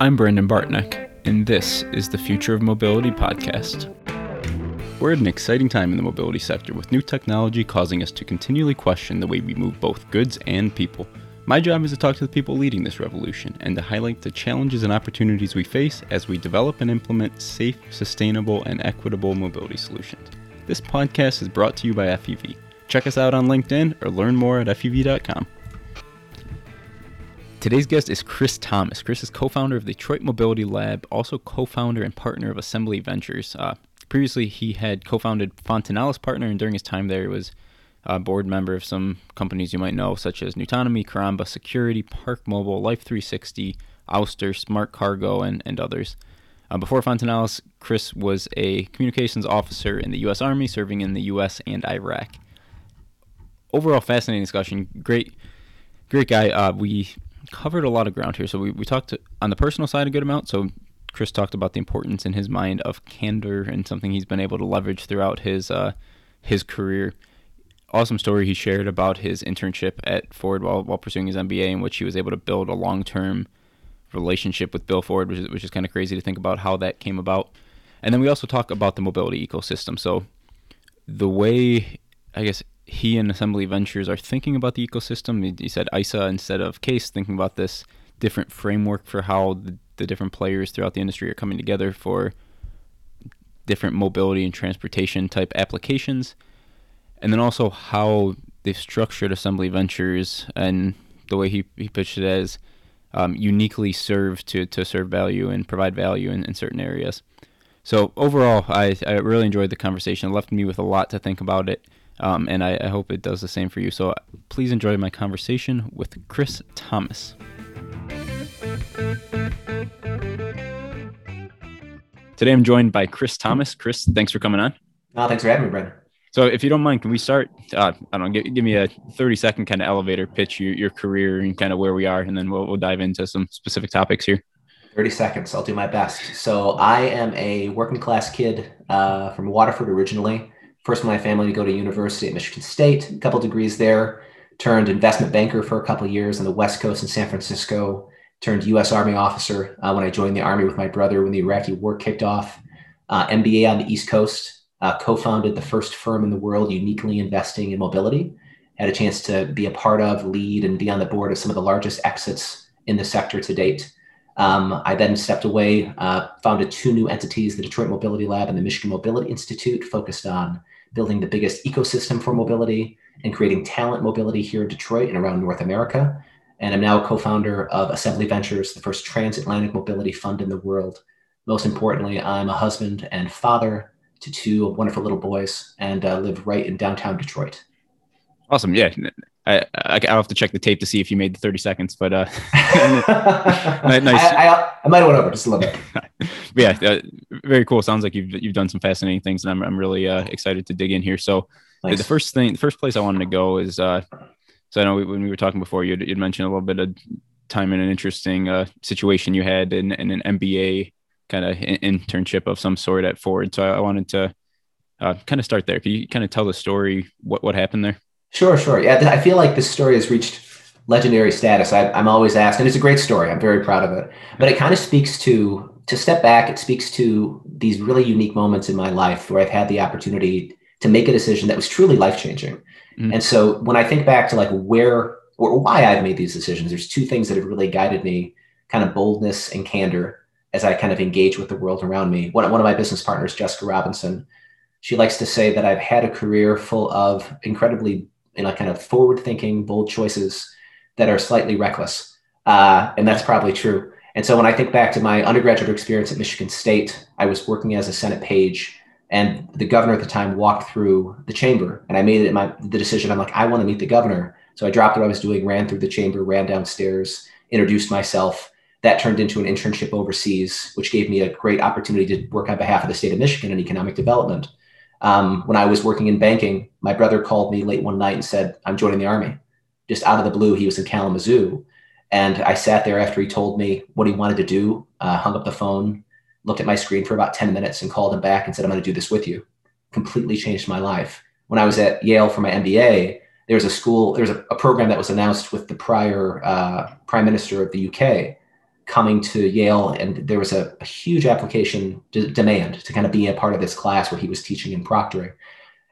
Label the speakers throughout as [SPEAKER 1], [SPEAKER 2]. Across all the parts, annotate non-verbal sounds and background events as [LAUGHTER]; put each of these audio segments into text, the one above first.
[SPEAKER 1] I'm Brendan Bartnick, and this is the Future of Mobility podcast. We're at an exciting time in the mobility sector with new technology causing us to continually question the way we move both goods and people. My job is to talk to the people leading this revolution and to highlight the challenges and opportunities we face as we develop and implement safe, sustainable, and equitable mobility solutions. This podcast is brought to you by FEV. Check us out on LinkedIn or learn more at FEV.com. Today's guest is Chris Thomas. Chris is co founder of the Detroit Mobility Lab, also co founder and partner of Assembly Ventures. Uh, previously, he had co founded Fontinalis Partner, and during his time there, he was a board member of some companies you might know, such as nuTonomy, Karamba Security, Park Mobile, Life 360, Ouster, Smart Cargo, and, and others. Uh, before Fontinalis, Chris was a communications officer in the U.S. Army, serving in the U.S. and Iraq. Overall, fascinating discussion. Great, great guy. Uh, we covered a lot of ground here. So we, we talked to, on the personal side a good amount. So Chris talked about the importance in his mind of candor and something he's been able to leverage throughout his uh, his career awesome story he shared about his internship at Ford while, while pursuing his MBA, in which he was able to build a long term relationship with Bill Ford, which is, which is kind of crazy to think about how that came about. And then we also talk about the mobility ecosystem. So the way, I guess, he and Assembly Ventures are thinking about the ecosystem, he, said ISA instead of CASE, thinking about this different framework for how the, the different players throughout the industry are coming together for different mobility and transportation type applications and then also how they've structured Assembly Ventures and the way he, he pitched it as um, uniquely serve to, to serve value and provide value in, in certain areas. So overall, I, I really enjoyed the conversation. It left me with a lot to think about it, um, and I, I hope it does the same for you. So please enjoy my conversation with Chris Thomas. Today I'm joined by Chris Thomas. Chris, thanks for coming on.
[SPEAKER 2] Oh, thanks for having me, Brendan.
[SPEAKER 1] So, if you don't mind, can we start? Uh, I don't know, give, give me a 30 second kind of elevator pitch, your, your career and kind of where we are, and then we'll, we'll dive into some specific topics here.
[SPEAKER 2] 30 seconds. I'll do my best. So, I am a working class kid uh, from Waterford originally. First, in my family to go to university at Michigan State, a couple degrees there. Turned investment banker for a couple years on the West Coast in San Francisco. Turned U.S. Army officer uh, when I joined the Army with my brother when the Iraqi war kicked off. Uh, MBA on the East Coast uh, co-founded the first firm in the world uniquely investing in mobility had a chance to be a part of lead and be on the board of some of the largest exits in the sector to date um, i then stepped away uh, founded two new entities the detroit mobility lab and the michigan mobility institute focused on building the biggest ecosystem for mobility and creating talent mobility here in detroit and around north america and i'm now co-founder of assembly ventures the first transatlantic mobility fund in the world most importantly i'm a husband and father to two wonderful little boys and uh, live right in downtown Detroit.
[SPEAKER 1] Awesome. Yeah. I, I, will have to check the tape to see if you made the 30 seconds, but uh, [LAUGHS]
[SPEAKER 2] nice. I, I, I, might have went over just a little bit. [LAUGHS]
[SPEAKER 1] yeah, uh, very cool. Sounds like you've you've done some fascinating things, and I'm I'm really uh, excited to dig in here. So nice. the first thing, the first place I wanted to go is, uh, so I know when we were talking before, you'd, you'd mentioned a little bit of time in an interesting uh, situation you had in, in an MBA kind of internship of some sort at Ford. So I wanted to uh, kind of start there. Can you kind of tell the story, what, what happened there?
[SPEAKER 2] Sure, sure. Yeah, I feel like this story has reached legendary status. I, am always asked, and it's a great story. I'm very proud of it. But it kind of speaks to, to step back, it speaks to these really unique moments in my life where I've had the opportunity to make a decision that was truly life changing. Mm-hmm. And so when I think back to like where or why I've made these decisions, there's two things that have really guided me kind of boldness and candor as I kind of engage with the world around me. One, one of my business partners, Jessica Robinson, she likes to say that I've had a career full of incredibly, you know, kind of forward thinking, bold choices that are slightly reckless. Uh, and that's probably true. And so when I think back to my undergraduate experience at Michigan State, I was working as a Senate page and the governor at the time walked through the chamber and I made it my the decision. I'm like, I want to meet the governor. So I dropped what I was doing, ran through the chamber, ran downstairs, introduced myself, that turned into an internship overseas, which gave me a great opportunity to work on behalf of the state of Michigan in economic development. Um, when I was working in banking, my brother called me late one night and said, I'm joining the Army. Just out of the blue, he was in Kalamazoo. And I sat there after he told me what he wanted to do, uh, hung up the phone, looked at my screen for about 10 minutes and called him back and said, I'm going to do this with you. Completely changed my life. When I was at Yale for my MBA, there was a school, there was a, a program that was announced with the prior uh, prime minister of the UK coming to Yale, and there was a, a huge application d- demand to kind of be a part of this class where he was teaching and proctoring.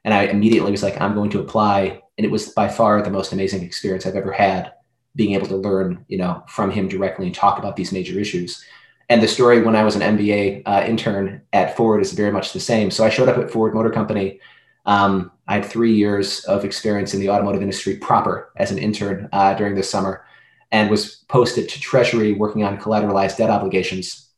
[SPEAKER 2] And I immediately was like, I'm going to apply. And it was by far the most amazing experience I've ever had, being able to learn, you know, from him directly and talk about these major issues. And the story when I was an MBA uh, intern at Ford is very much the same. So I showed up at Ford Motor Company. Um, I had three years of experience in the automotive industry proper as an intern uh, during the summer and was posted to Treasury working on collateralized debt obligations,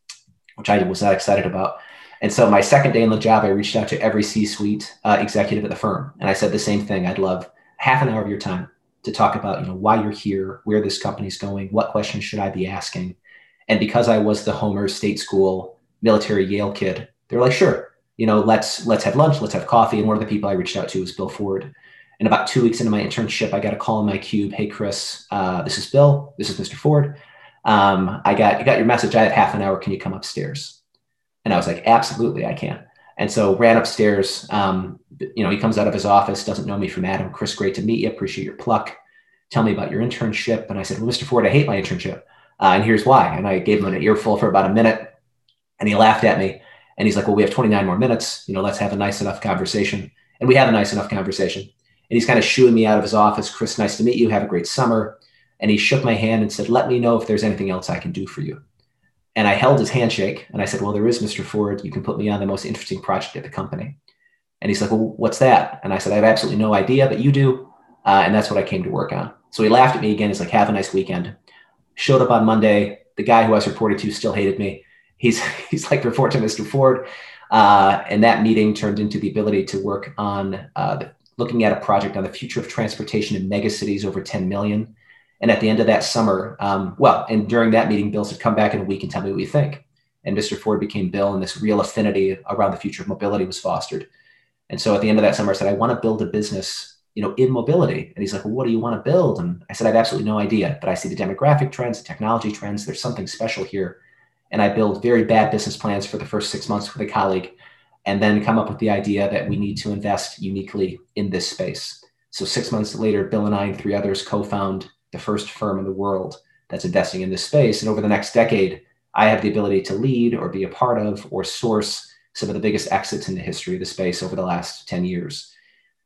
[SPEAKER 2] which I was not excited about. And so my second day in the job, I reached out to every C-suite uh, executive at the firm, and I said the same thing. I'd love half an hour of your time to talk about, you know, why you're here, where this company's going, what questions should I be asking. And because I was the Homer State School military Yale kid, they're like, sure, you know, let's let's have lunch, let's have coffee. And one of the people I reached out to was Bill Ford. And about two weeks into my internship, I got a call in my cube. Hey, Chris, uh, this is Bill. This is Mr. Ford. Um, I got you got your message. I have half an hour. Can you come upstairs? And I was like, absolutely, I can. And so ran upstairs. Um, you know, he comes out of his office, doesn't know me from Adam. Chris, great to meet you. Appreciate your pluck. Tell me about your internship. And I said, well, Mr. Ford, I hate my internship. Uh, and here's why. And I gave him an earful for about a minute. And he laughed at me. And he's like, well, we have 29 more minutes. You know, let's have a nice enough conversation. And we had a nice enough conversation. And he's kind of shooing me out of his office. Chris, nice to meet you. Have a great summer. And he shook my hand and said, let me know if there's anything else I can do for you. And I held his handshake and I said, well, there is Mr. Ford. You can put me on the most interesting project at the company. And he's like, well, what's that? And I said, I have absolutely no idea, but you do. Uh, and that's what I came to work on. So he laughed at me again. He's like, have a nice weekend. Showed up on Monday. The guy who I was reporting to still hated me. He's, [LAUGHS] he's like, report to Mr. Ford. Uh, and that meeting turned into the ability to work on uh, the, looking at a project on the future of transportation in megacities over 10 million. And at the end of that summer, um, well, and during that meeting, Bill said, come back in a week and tell me what you think. And Mr. Ford became Bill, and this real affinity around the future of mobility was fostered. And so at the end of that summer, I said, I want to build a business, you know, in mobility. And he's like, well, what do you want to build? And I said, I have absolutely no idea, but I see the demographic trends, the technology trends. There's something special here. And I build very bad business plans for the first six months with a colleague, and then come up with the idea that we need to invest uniquely in this space. So six months later, Bill and I and three others co-found the first firm in the world that's investing in this space. And over the next decade, I have the ability to lead or be a part of or source some of the biggest exits in the history of the space over the last 10 years.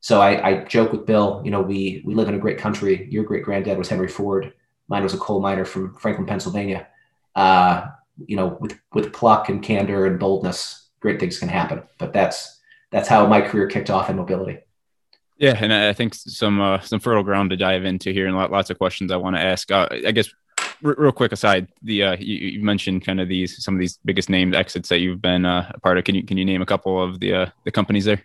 [SPEAKER 2] So I, I joke with Bill, you know, we, we live in a great country. Your great granddad was Henry Ford. Mine was a coal miner from Franklin, Pennsylvania. Uh, you know, with, with pluck and candor and boldness, great things can happen. But that's, that's how my career kicked off in mobility.
[SPEAKER 1] Yeah, and I think some uh, some fertile ground to dive into here, and lots of questions I want to ask. Uh, I guess real quick aside, the uh, you, you, mentioned kind of these some of these biggest named exits that you've been uh, a part of. Can you can you name a couple of the uh, the companies there?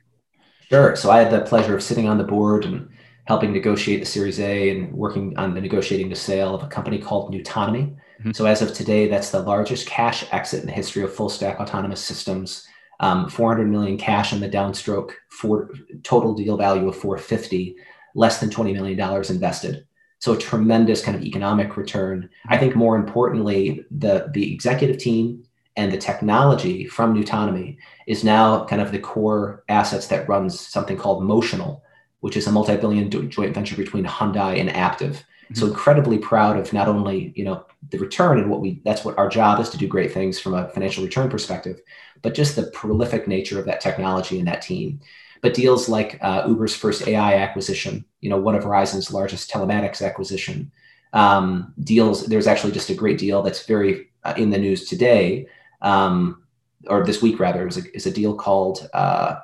[SPEAKER 2] Sure. So I had the pleasure of sitting on the board and helping negotiate the Series A and working on the negotiating the sale of a company called nuTonomy. Mm-hmm. So as of today, that's the largest cash exit in the history of full stack autonomous systems. Um, 400 million cash on the downstroke for total deal value of 450 less than 20 million dollars invested. So a tremendous kind of economic return. I think more importantly the the executive team and the technology from nuTonomy is now kind of the core assets that runs something called motional which is a multi-billion joint venture between hyundai and aptiv so mm-hmm. incredibly proud of not only you know the return and what we that's what our job is to do great things from a financial return perspective, but just the prolific nature of that technology and that team. But deals like uh, Uber's first AI acquisition, you know, one of Verizon's largest telematics acquisition, um, deals. There's actually just a great deal that's very uh, in the news today, um, or this week rather, is a, is a deal called. Uh,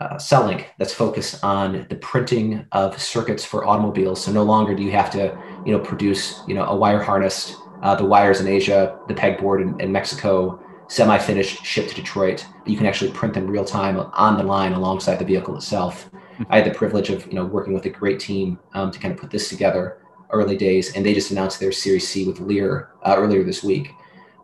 [SPEAKER 2] uh, Cellink that's focused on the printing of circuits for automobiles. So no longer do you have to, you know, produce, you know, a wire harness, uh, the wires in Asia, the pegboard in, in Mexico, semi-finished, shipped to Detroit. But you can actually print them real time on the line alongside the vehicle itself. I had the privilege of, you know, working with a great team um, to kind of put this together early days, and they just announced their Series C with Lear uh, earlier this week.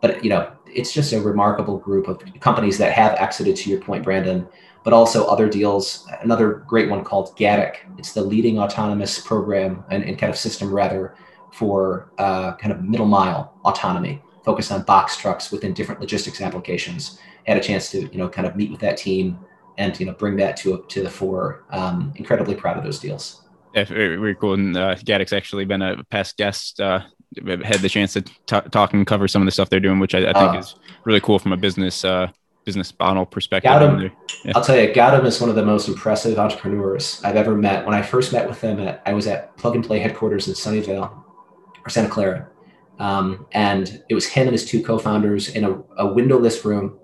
[SPEAKER 2] But you know, it's just a remarkable group of companies that have exited. To your point, Brandon but also other deals. Another great one called Gatik. It's the leading autonomous program and, and kind of system rather for uh, kind of middle mile autonomy, focused on box trucks within different logistics applications. Had a chance to you know kind of meet with that team and you know bring that to to the fore. Um, incredibly proud of those deals.
[SPEAKER 1] Yeah, very, very cool. And uh, Gatik's actually been a past guest uh, had the chance to t- talk and cover some of the stuff they're doing, which I, I think uh, is really cool from a business uh, business model perspective.
[SPEAKER 2] Gautam, yeah. I'll tell you, Gautam is one of the most impressive entrepreneurs I've ever met. When I first met with them, at, I was at Plug and Play headquarters in Sunnyvale or Santa Clara. Um, and it was him and his two co-founders in a, a, windowless room.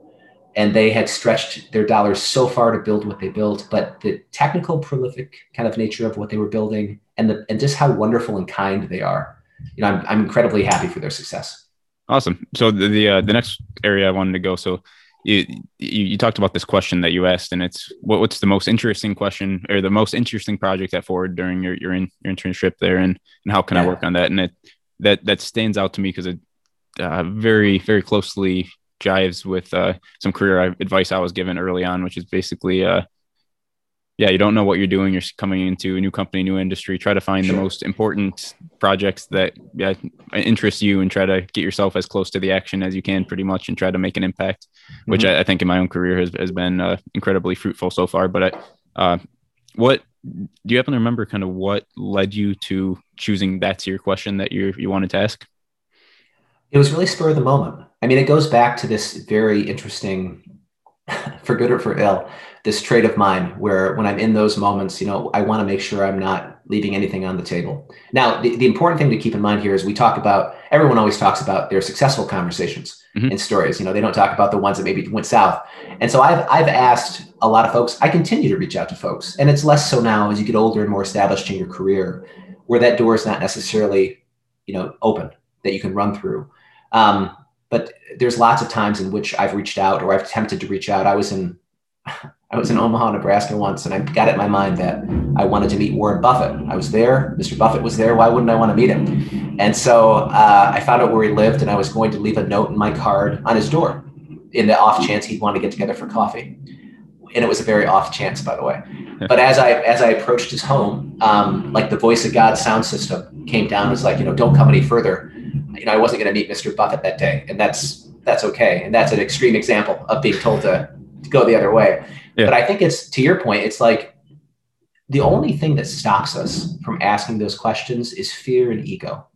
[SPEAKER 2] And they had stretched their dollars so far to build what they built, but the technical, prolific kind of nature of what they were building, and the and just how wonderful and kind they are, you know, I'm, I'm incredibly happy for their success.
[SPEAKER 1] Awesome. So the the, uh, the next area I wanted to go. So you, you, you talked about this question that you asked, and it's what, what's the most interesting question or the most interesting project at Ford during your your, in, your internship there, and and how can yeah. I work on that? And it that that stands out to me because it uh, very very closely jives with uh, some career advice I was given early on, which is basically uh, yeah, you don't know what you're doing. You're coming into a new company, new industry. Try to find sure. the most important projects that yeah, interest you, and try to get yourself as close to the action as you can, pretty much, and try to make an impact. Mm-hmm. Which I, I, think in my own career has has been uh, incredibly fruitful so far. But I, uh, what do you happen to remember? Kind of what led you to choosing that's your question that you you wanted to ask?
[SPEAKER 2] It was really spur of the moment. I mean, it goes back to this very interesting, [LAUGHS] for good or for ill, this trait of mine where when I'm in those moments, you know, I want to make sure I'm not leaving anything on the table. Now, the, the important thing to keep in mind here is we talk about, everyone always talks about their successful conversations mm-hmm. and stories. You know, they don't talk about the ones that maybe went south. And so I've, I've asked a lot of folks, I continue to reach out to folks. And it's less so now as you get older and more established in your career, where that door is not necessarily, you know, open that you can run through. Um, but there's lots of times in which I've reached out or I've attempted to reach out. I was in [LAUGHS] I was in Omaha, Nebraska once, and I got it in my mind that I wanted to meet Warren Buffett. I was there. Mr. Buffett was there. Why wouldn't I want to meet him? And so uh, I found out where he lived, and I was going to leave a note in my card on his door in the off chance he'd want to get together for coffee. And it was a very off chance, by the way. But as I as I approached his home, um, like the voice of God sound system came down. It was like, you know, don't come any further. You know, I wasn't going to meet Mr. Buffett that day, and that's that's okay. And that's an extreme example of being told to, to go the other way. Yeah. But I think it's to your point, it's like the only thing that stops us from asking those questions is fear and ego.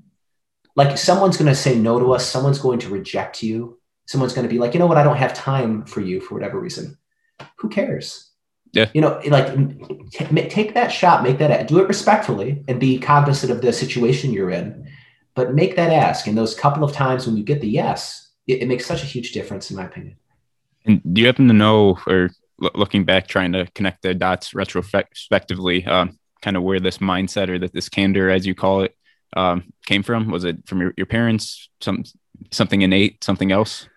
[SPEAKER 2] Like someone's going to say no to us, someone's going to reject you, someone's going to be like, you know what, I don't have time for you for whatever reason. Who cares?
[SPEAKER 1] Yeah.
[SPEAKER 2] You know, like t- take that shot, make that do it respectfully and be cognizant of the situation you're in, but make that ask. And those couple of times when you get the yes, it, it makes such a huge difference, in my opinion.
[SPEAKER 1] And do you happen to know, or looking back, trying to connect the dots retrospectively, um, kind of where this mindset or that this candor, as you call it, um, came from? Was it from your, your parents? Some something innate, something else?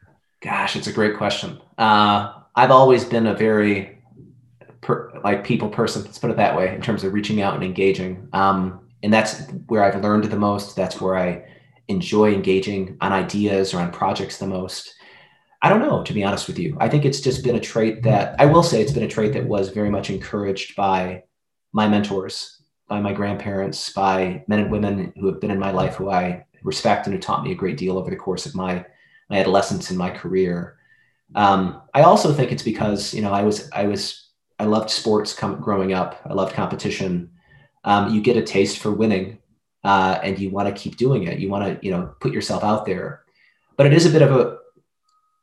[SPEAKER 2] Gosh, it's a great question. Uh, I've always been a very per, like people person. Let's put it that way in terms of reaching out and engaging. Um, and that's where I've learned the most. That's where I enjoy engaging on ideas or on projects the most. I don't know, to be honest with you. I think it's just been a trait that I will say it's been a trait that was very much encouraged by my mentors, by my grandparents, by men and women who have been in my life who I respect and who taught me a great deal over the course of my my adolescence and my career. Um, I also think it's because you know I was I was I loved sports com- growing up. I loved competition. Um, you get a taste for winning, uh, and you want to keep doing it. You want to you know put yourself out there. But it is a bit of a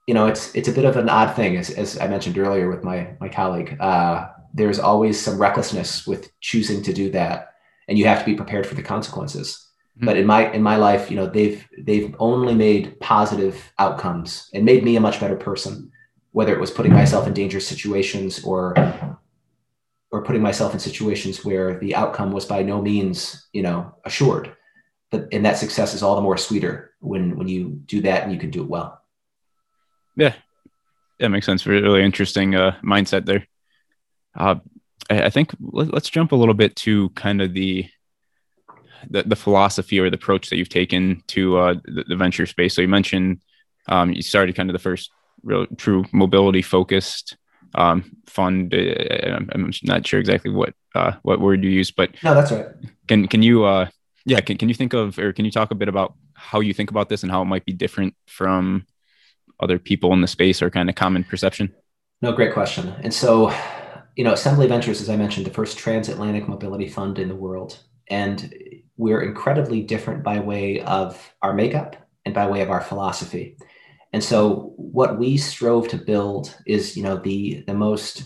[SPEAKER 2] you know, it's it's a bit of an odd thing, as, as I mentioned earlier with my my colleague. Uh, there's always some recklessness with choosing to do that, and you have to be prepared for the consequences. Mm-hmm. But in my in my life, you know, they've they've only made positive outcomes and made me a much better person. Whether it was putting myself in dangerous situations or or putting myself in situations where the outcome was by no means, you know, assured. But and that success is all the more sweeter when when you do that and you can do it well.
[SPEAKER 1] Yeah, that makes sense. Really interesting uh, mindset there. Uh, I, I, think let, us jump a little bit to kind of the, the, the philosophy or the approach that you've taken to uh, the, the, venture space. So you mentioned um, you started kind of the first real true mobility focused um, fund. Uh, I'm not sure exactly what uh, what word you use, but
[SPEAKER 2] no, that's right.
[SPEAKER 1] Can can you uh, yeah can can you think of or can you talk a bit about how you think about this and how it might be different from other people in the space or kind of common perception?
[SPEAKER 2] No, great question. And so, you know, Assembly Ventures, as I mentioned, the first transatlantic mobility fund in the world. And we're incredibly different by way of our makeup and by way of our philosophy. And so what we strove to build is, you know, the the most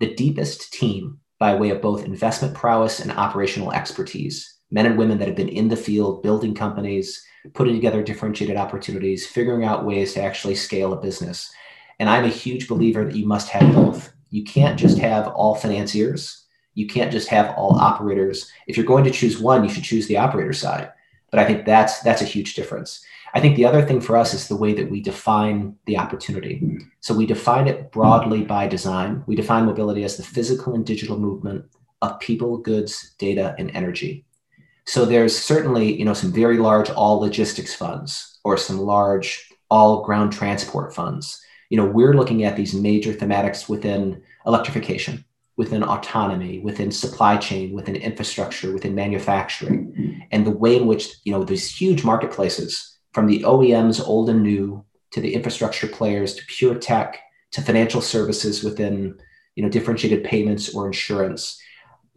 [SPEAKER 2] the deepest team by way of both investment prowess and operational expertise. Men and women that have been in the field building companies, putting together differentiated opportunities, figuring out ways to actually scale a business. And I'm a huge believer that you must have both. You can't just have all financiers. You can't just have all operators. If you're going to choose one, you should choose the operator side. But I think that's that's a huge difference. I think the other thing for us is the way that we define the opportunity. So we define it broadly by design. We define mobility as the physical and digital movement of people, goods, data, and energy. So there's certainly, you know, some very large all logistics funds or some large all ground transport funds. You know, we're looking at these major thematics within electrification, within autonomy, within supply chain, within infrastructure, within manufacturing, and the way in which, you know, these huge marketplaces from the OEMs, old and new, to the infrastructure players, to pure tech, to financial services within, you know, differentiated payments or insurance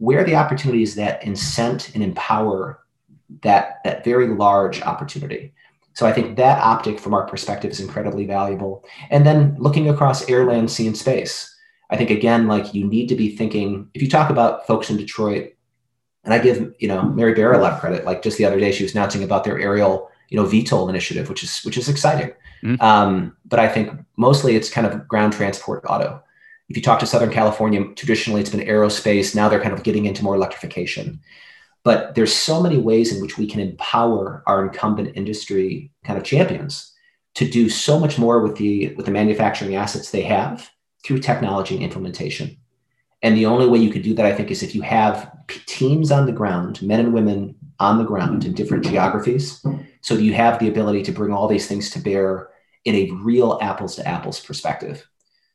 [SPEAKER 2] where are the opportunities that incent and empower that, that very large opportunity? So I think that optic from our perspective is incredibly valuable. And then looking across air, land, sea, and space, I think again, like you need to be thinking, if you talk about folks in Detroit, and I give, you know, Mary Barra a lot of credit, like just the other day, she was announcing about their aerial, you know, VTOL initiative, which is, which is exciting. Mm-hmm. Um, but I think mostly it's kind of ground transport auto if you talk to Southern California, traditionally it's been aerospace. Now they're kind of getting into more electrification. But there's so many ways in which we can empower our incumbent industry kind of champions to do so much more with the with the manufacturing assets they have through technology and implementation. And the only way you could do that, I think, is if you have teams on the ground, men and women on the ground in different geographies, so you have the ability to bring all these things to bear in a real apples to apples perspective.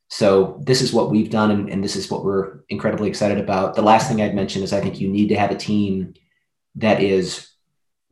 [SPEAKER 2] So this is what we've done, and, and, this is what we're incredibly excited about. The last thing I'd mention is I think you need to have a team that is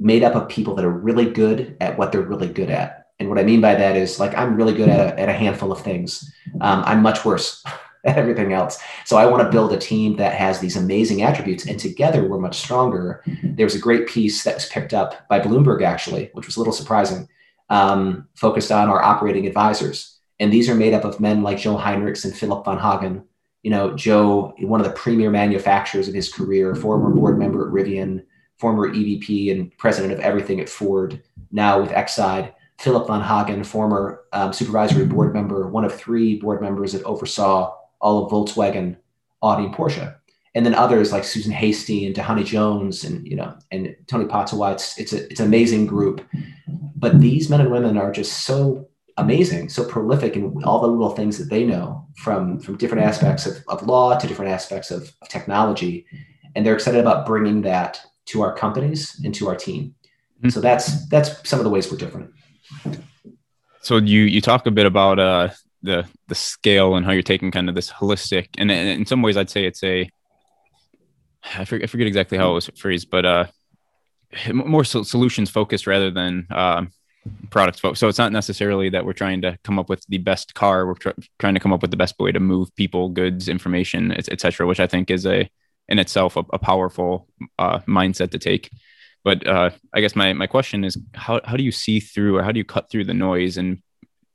[SPEAKER 2] made up of people that are really good at what they're really good at. And what I mean by that is like I'm really good at a, at a handful of things. Um, I'm much worse [LAUGHS] everything else. So I want to build a team that has these amazing attributes, and together we're much stronger. There was a great piece that was picked up by Bloomberg actually, which was a little surprising, um, focused on our operating advisors and these are made up of men like Joe Hinrichs and Philip Van Hagen. You know, Joe, one of the premier manufacturers of his career, former board member at Rivian, former EVP and president of everything at Ford, now with Exide. Philip Van Hagen, former um, supervisory board member, one of three board members that oversaw all of Volkswagen, Audi, and Porsche. And then others like Susan Hasty and Dhani Jones and you know and Tony Potsawa. It's it's a it's an amazing group. But these men and women are just so amazing, so prolific in all the little things that they know from from different aspects of, of law to different aspects of, of technology, and they're excited about bringing that to our companies and to our team. Mm-hmm. So that's that's some of the ways we're different.
[SPEAKER 1] So you you talk a bit about uh, the the scale and how you're taking kind of this holistic, and, in some ways I'd say it's a I forget, I forget exactly how it was phrased, but uh, more solutions focused rather than um, products folks so it's not necessarily that we're trying to come up with the best car we're tr- trying to come up with the best way to move people goods information etc which i think is a in itself a, a powerful uh, mindset to take. But uh, i guess my, my question is how, how do you see through or how do you cut through the noise and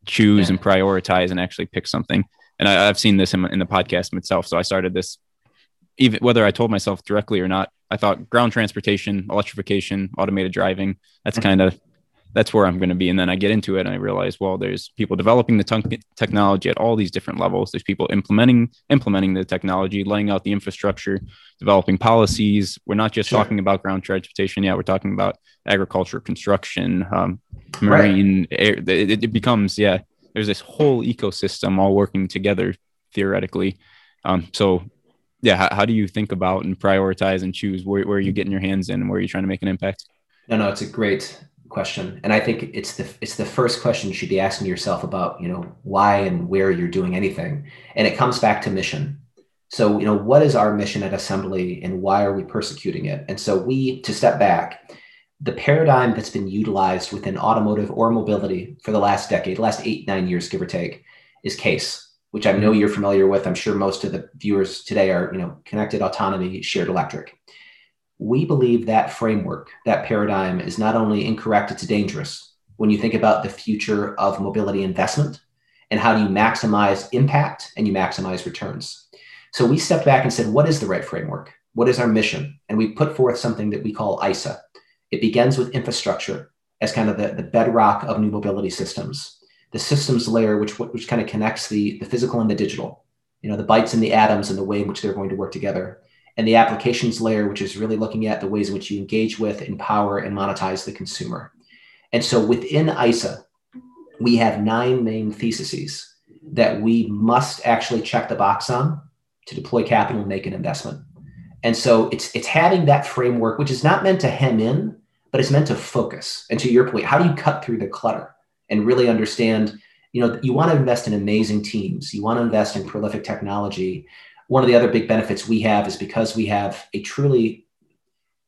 [SPEAKER 1] choose yeah. and prioritize and actually pick something and I, have seen this in, in the podcast itself so i started this even whether i told myself directly or not i thought ground transportation electrification automated driving that's mm-hmm. kind of that's where I'm going to be. And then I get into it and I realize, well, there's people developing the t- technology at all these different levels. There's people implementing implementing the technology, laying out the infrastructure, developing policies. We're not just sure. talking about ground transportation. Yeah, we're talking about agriculture, construction, um, marine. Right. Air, it, it, becomes yeah. There's this whole ecosystem all working together theoretically. Um, so yeah, how, how do you think about and prioritize and choose where, where you're getting your hands in and where you're trying to make an impact?
[SPEAKER 2] No, no, it's a great question. And i think it's the it's the first question you should be asking yourself about you know why and where you're doing anything. And it comes back to mission. So you know what is our mission at assembly and why are we persecuting it? And so we to step back the paradigm that's been utilized within automotive or mobility for the last decade last eight nine years give or take is case which i know mm-hmm. you're familiar with. I'm sure most of the viewers today are you know connected autonomy shared electric we believe that framework, that paradigm is not only incorrect, it's dangerous. When you think about the future of mobility investment and how do you maximize impact and you maximize returns. So we stepped back and said, what is the right framework? What is our mission? And we put forth something that we call ISA. It begins with infrastructure as kind of the, the bedrock of new mobility systems. The systems layer, which, which kind of connects the, the physical and the digital, you know, the bytes and the atoms and the way in which they're going to work together and the applications layer, which is really looking at the ways in which you engage with, empower, and monetize the consumer. And so within ISA, we have nine main theses that we must actually check the box on to deploy capital and make an investment. And so it's it's having that framework, which is not meant to hem in, but it's meant to focus. And to your point, how do you cut through the clutter and really understand? You know, you want to invest in amazing teams. You want to invest in prolific technology one of the other big benefits we have is because we have a truly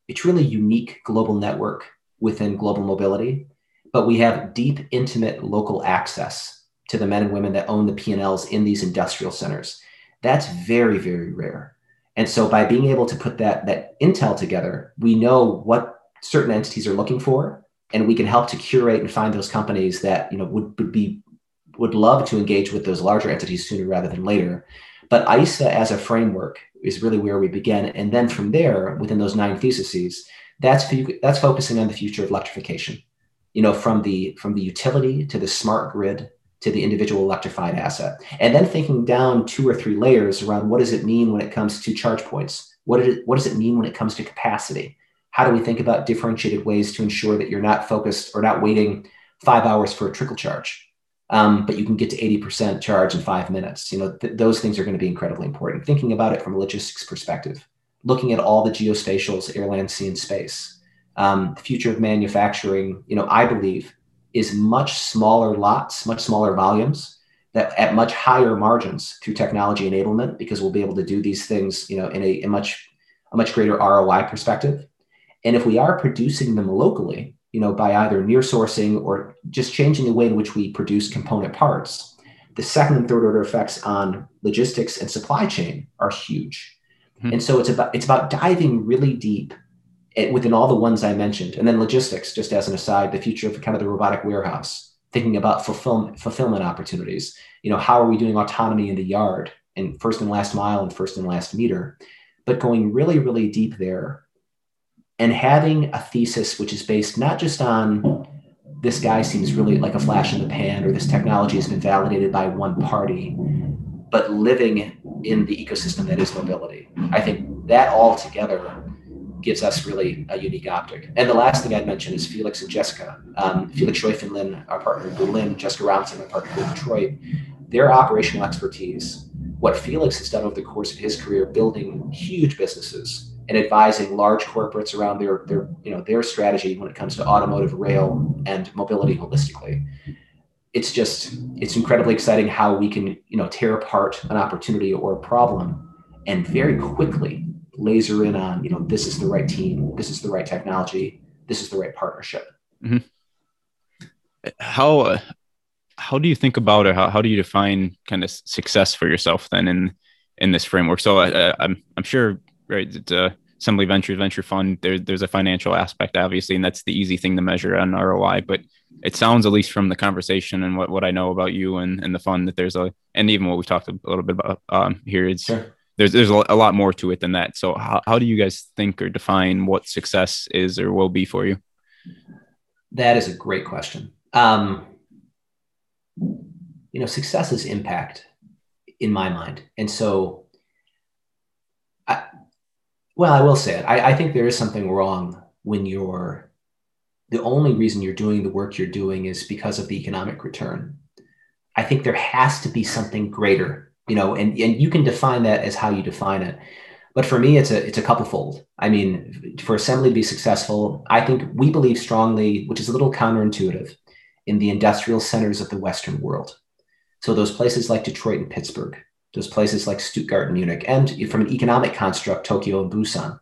[SPEAKER 2] a truly unique global network within global mobility but we have deep intimate local access to the men and women that own the p&l's in these industrial centers. That's very very rare. And so by being able to put that that intel together we know what certain entities are looking for and we can help to curate and find those companies that you know would, would be would love to engage with those larger entities sooner rather than later but ISA as a framework is really where we begin. And then from there, within those nine theses, that's, that's focusing on the future of electrification. You know, from the from the utility to the smart grid to the individual electrified asset. And then thinking down two or three layers around what does it mean when it comes to charge points? What, it, what does it mean when it comes to capacity? How do we think about differentiated ways to ensure that you're not focused or not waiting five hours for a trickle charge? Um, but you can get to 80% charge in five minutes. You know, th- those things are going to be incredibly important. Thinking about it from a logistics perspective, looking at all the geospatials, air, land, sea, and space. Um, the future of manufacturing, you know, I believe is much smaller lots, much smaller volumes that at much higher margins through technology enablement, because we'll be able to do these things, you know, in a, a much, a much greater ROI perspective. And if we are producing them locally, you know, by either near sourcing or just changing the way in which we produce component parts, the second and third order effects on logistics and supply chain are huge. Mm-hmm. And so it's about it's about diving really deep at, within all the ones I mentioned, and then logistics. Just as an aside, the future of kind of the robotic warehouse, thinking about fulfillment fulfillment opportunities. You know, how are we doing autonomy in the yard and first and last mile and first and last meter, but going really really deep there and having a thesis which is based not just on this guy seems really like a flash in the pan or this technology has been validated by one party but living in the ecosystem that is mobility. I think that all together gives us really a unique optic. And the last thing i'd mention is felix and jessica. Um, felix Scheuffenlin, our partner in berlin jessica robinson our partner in detroit. Their operational expertise what felix has done over the course of his career building huge businesses and advising large corporates around their their you know their strategy when it comes to automotive rail and mobility holistically. It's just it's incredibly exciting how we can you know tear apart an opportunity or a problem and very quickly laser in on you know this is the right team this is the right technology this is the right partnership. Mm-hmm.
[SPEAKER 1] how uh, how do you think about it? How, how do you define kind of success for yourself then in in this framework? So uh, i'm i'm sure right it's a Assembly Ventures Venture Fund, there, there's a financial aspect, obviously, and that's the easy thing to measure on ROI. But it sounds, at least from the conversation and what, what I know about you and, and the fund, that there's a, and even what we've talked a little bit about um, here, it's, sure. there's, there's a lot more to it than that. So, how, how do you guys think or define what success is or will be for you?
[SPEAKER 2] That is a great question. Um, you know, success is impact in my mind. And so, well, I will say it. I, I think there is something wrong when you're the only reason you're doing the work you're doing is because of the economic return. I think there has to be something greater, you know, and, and you can define that as how you define it. But for me, it's a it's a couple fold. I mean, for assembly to be successful, I think we believe strongly, which is a little counterintuitive, in the industrial centers of the Western world. So those places like Detroit and Pittsburgh, those places like Stuttgart and Munich, and from an economic construct, Tokyo and Busan.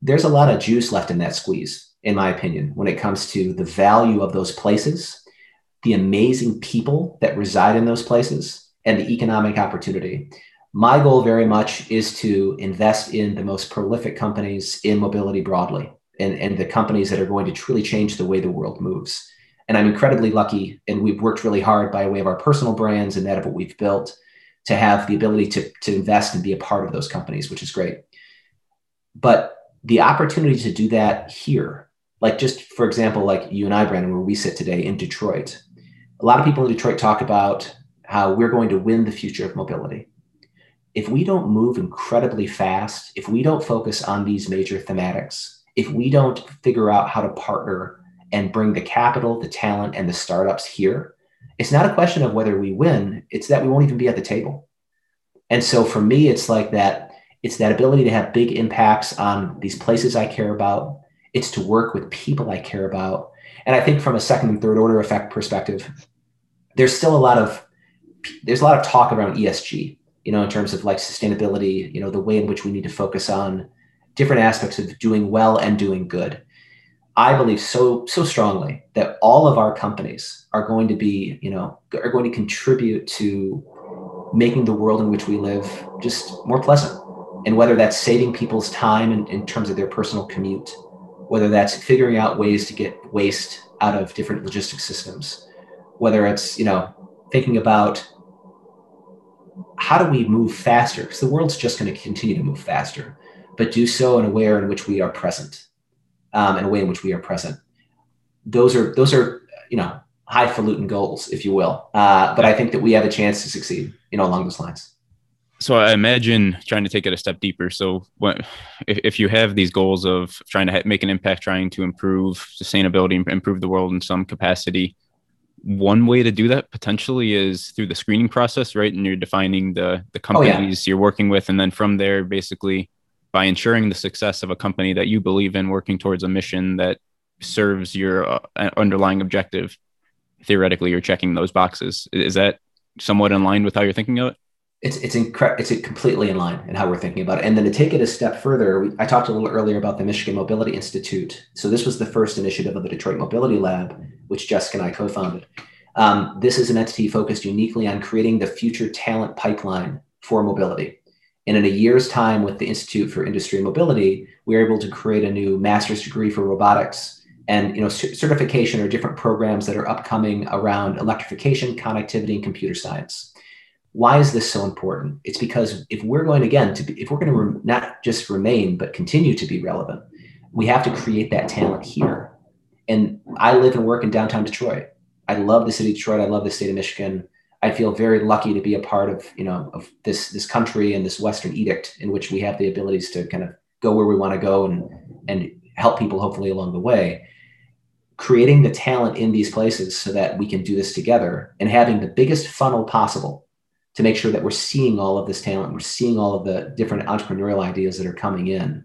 [SPEAKER 2] There's a lot of juice left in that squeeze, in my opinion, when it comes to the value of those places, the amazing people that reside in those places, and the economic opportunity. My goal very much is to invest in the most prolific companies in mobility broadly and, and the companies that are going to truly change the way the world moves. And I'm incredibly lucky, and we've worked really hard by way of our personal brands and that of what we've built to have the ability to, to invest and be a part of those companies, which is great. But the opportunity to do that here, like just for example, like you and I, Brandon, where we sit today in Detroit, a lot of people in Detroit talk about how we're going to win the future of mobility. If we don't move incredibly fast, if we don't focus on these major thematics, if we don't figure out how to partner and bring the capital, the talent, and the startups here, it's not a question of whether we win, it's that we won't even be at the table. And so for me, it's like that it's that ability to have big impacts on these places I care about. It's to work with people I care about. And I think from a second and third order effect perspective, there's still a lot of there's a lot of talk around ESG, you know, in terms of like sustainability, you know, the way in which we need to focus on different aspects of doing well and doing good. I believe so so strongly that all of our companies are going to be, you know, are going to contribute to making the world in which we live just more pleasant. And whether that's saving people's time in, in terms of their personal commute, whether that's figuring out ways to get waste out of different logistics systems, whether it's, you know, thinking about how do we move faster? Because the world's just going to continue to move faster but do so in a way in which we are present, um, in a way in which we are present. Those are those are you know highfalutin goals, if you will. Uh, but I think that we have a chance to succeed, you know, along those lines.
[SPEAKER 1] So I imagine trying to take it a step deeper. So what, if, if you have these goals of trying to make an impact, trying to improve sustainability, improve the world in some capacity, one way to do that potentially is through the screening process, right? And you're defining the the companies oh, yeah. you're working with, and then from there, basically by ensuring the success of a company that you believe in working towards a mission that serves your uh, underlying objective theoretically you're checking those boxes. Is that somewhat in line with how you're thinking of it?
[SPEAKER 2] It's it's incre- it's completely in line in how we're thinking about it. And then to take it a step further we, i talked a little earlier about the michigan mobility institute. So this was the first initiative of the detroit mobility lab which jessica and i co-founded. Um, this is an entity focused uniquely on creating the future talent pipeline for mobility and in a year's time with the Institute for Industry Mobility, we were able to create a new master's degree for robotics and you know certification or different programs that are upcoming around electrification, connectivity, and computer science. Why is this so important? It's because if we're going again to be, if we're going to re- not just remain but continue to be relevant, we have to create that talent here. And I live and work in downtown Detroit. I love the city of Detroit. I love the state of Michigan. I feel very lucky to be a part of you know of this this country and this Western edict in which we have the abilities to kind of go where we want to go and and help people hopefully along the way. Creating the talent in these places so that we can do this together and having the biggest funnel possible to make sure that we're seeing all of this talent, we're seeing all of the different entrepreneurial ideas that are coming in.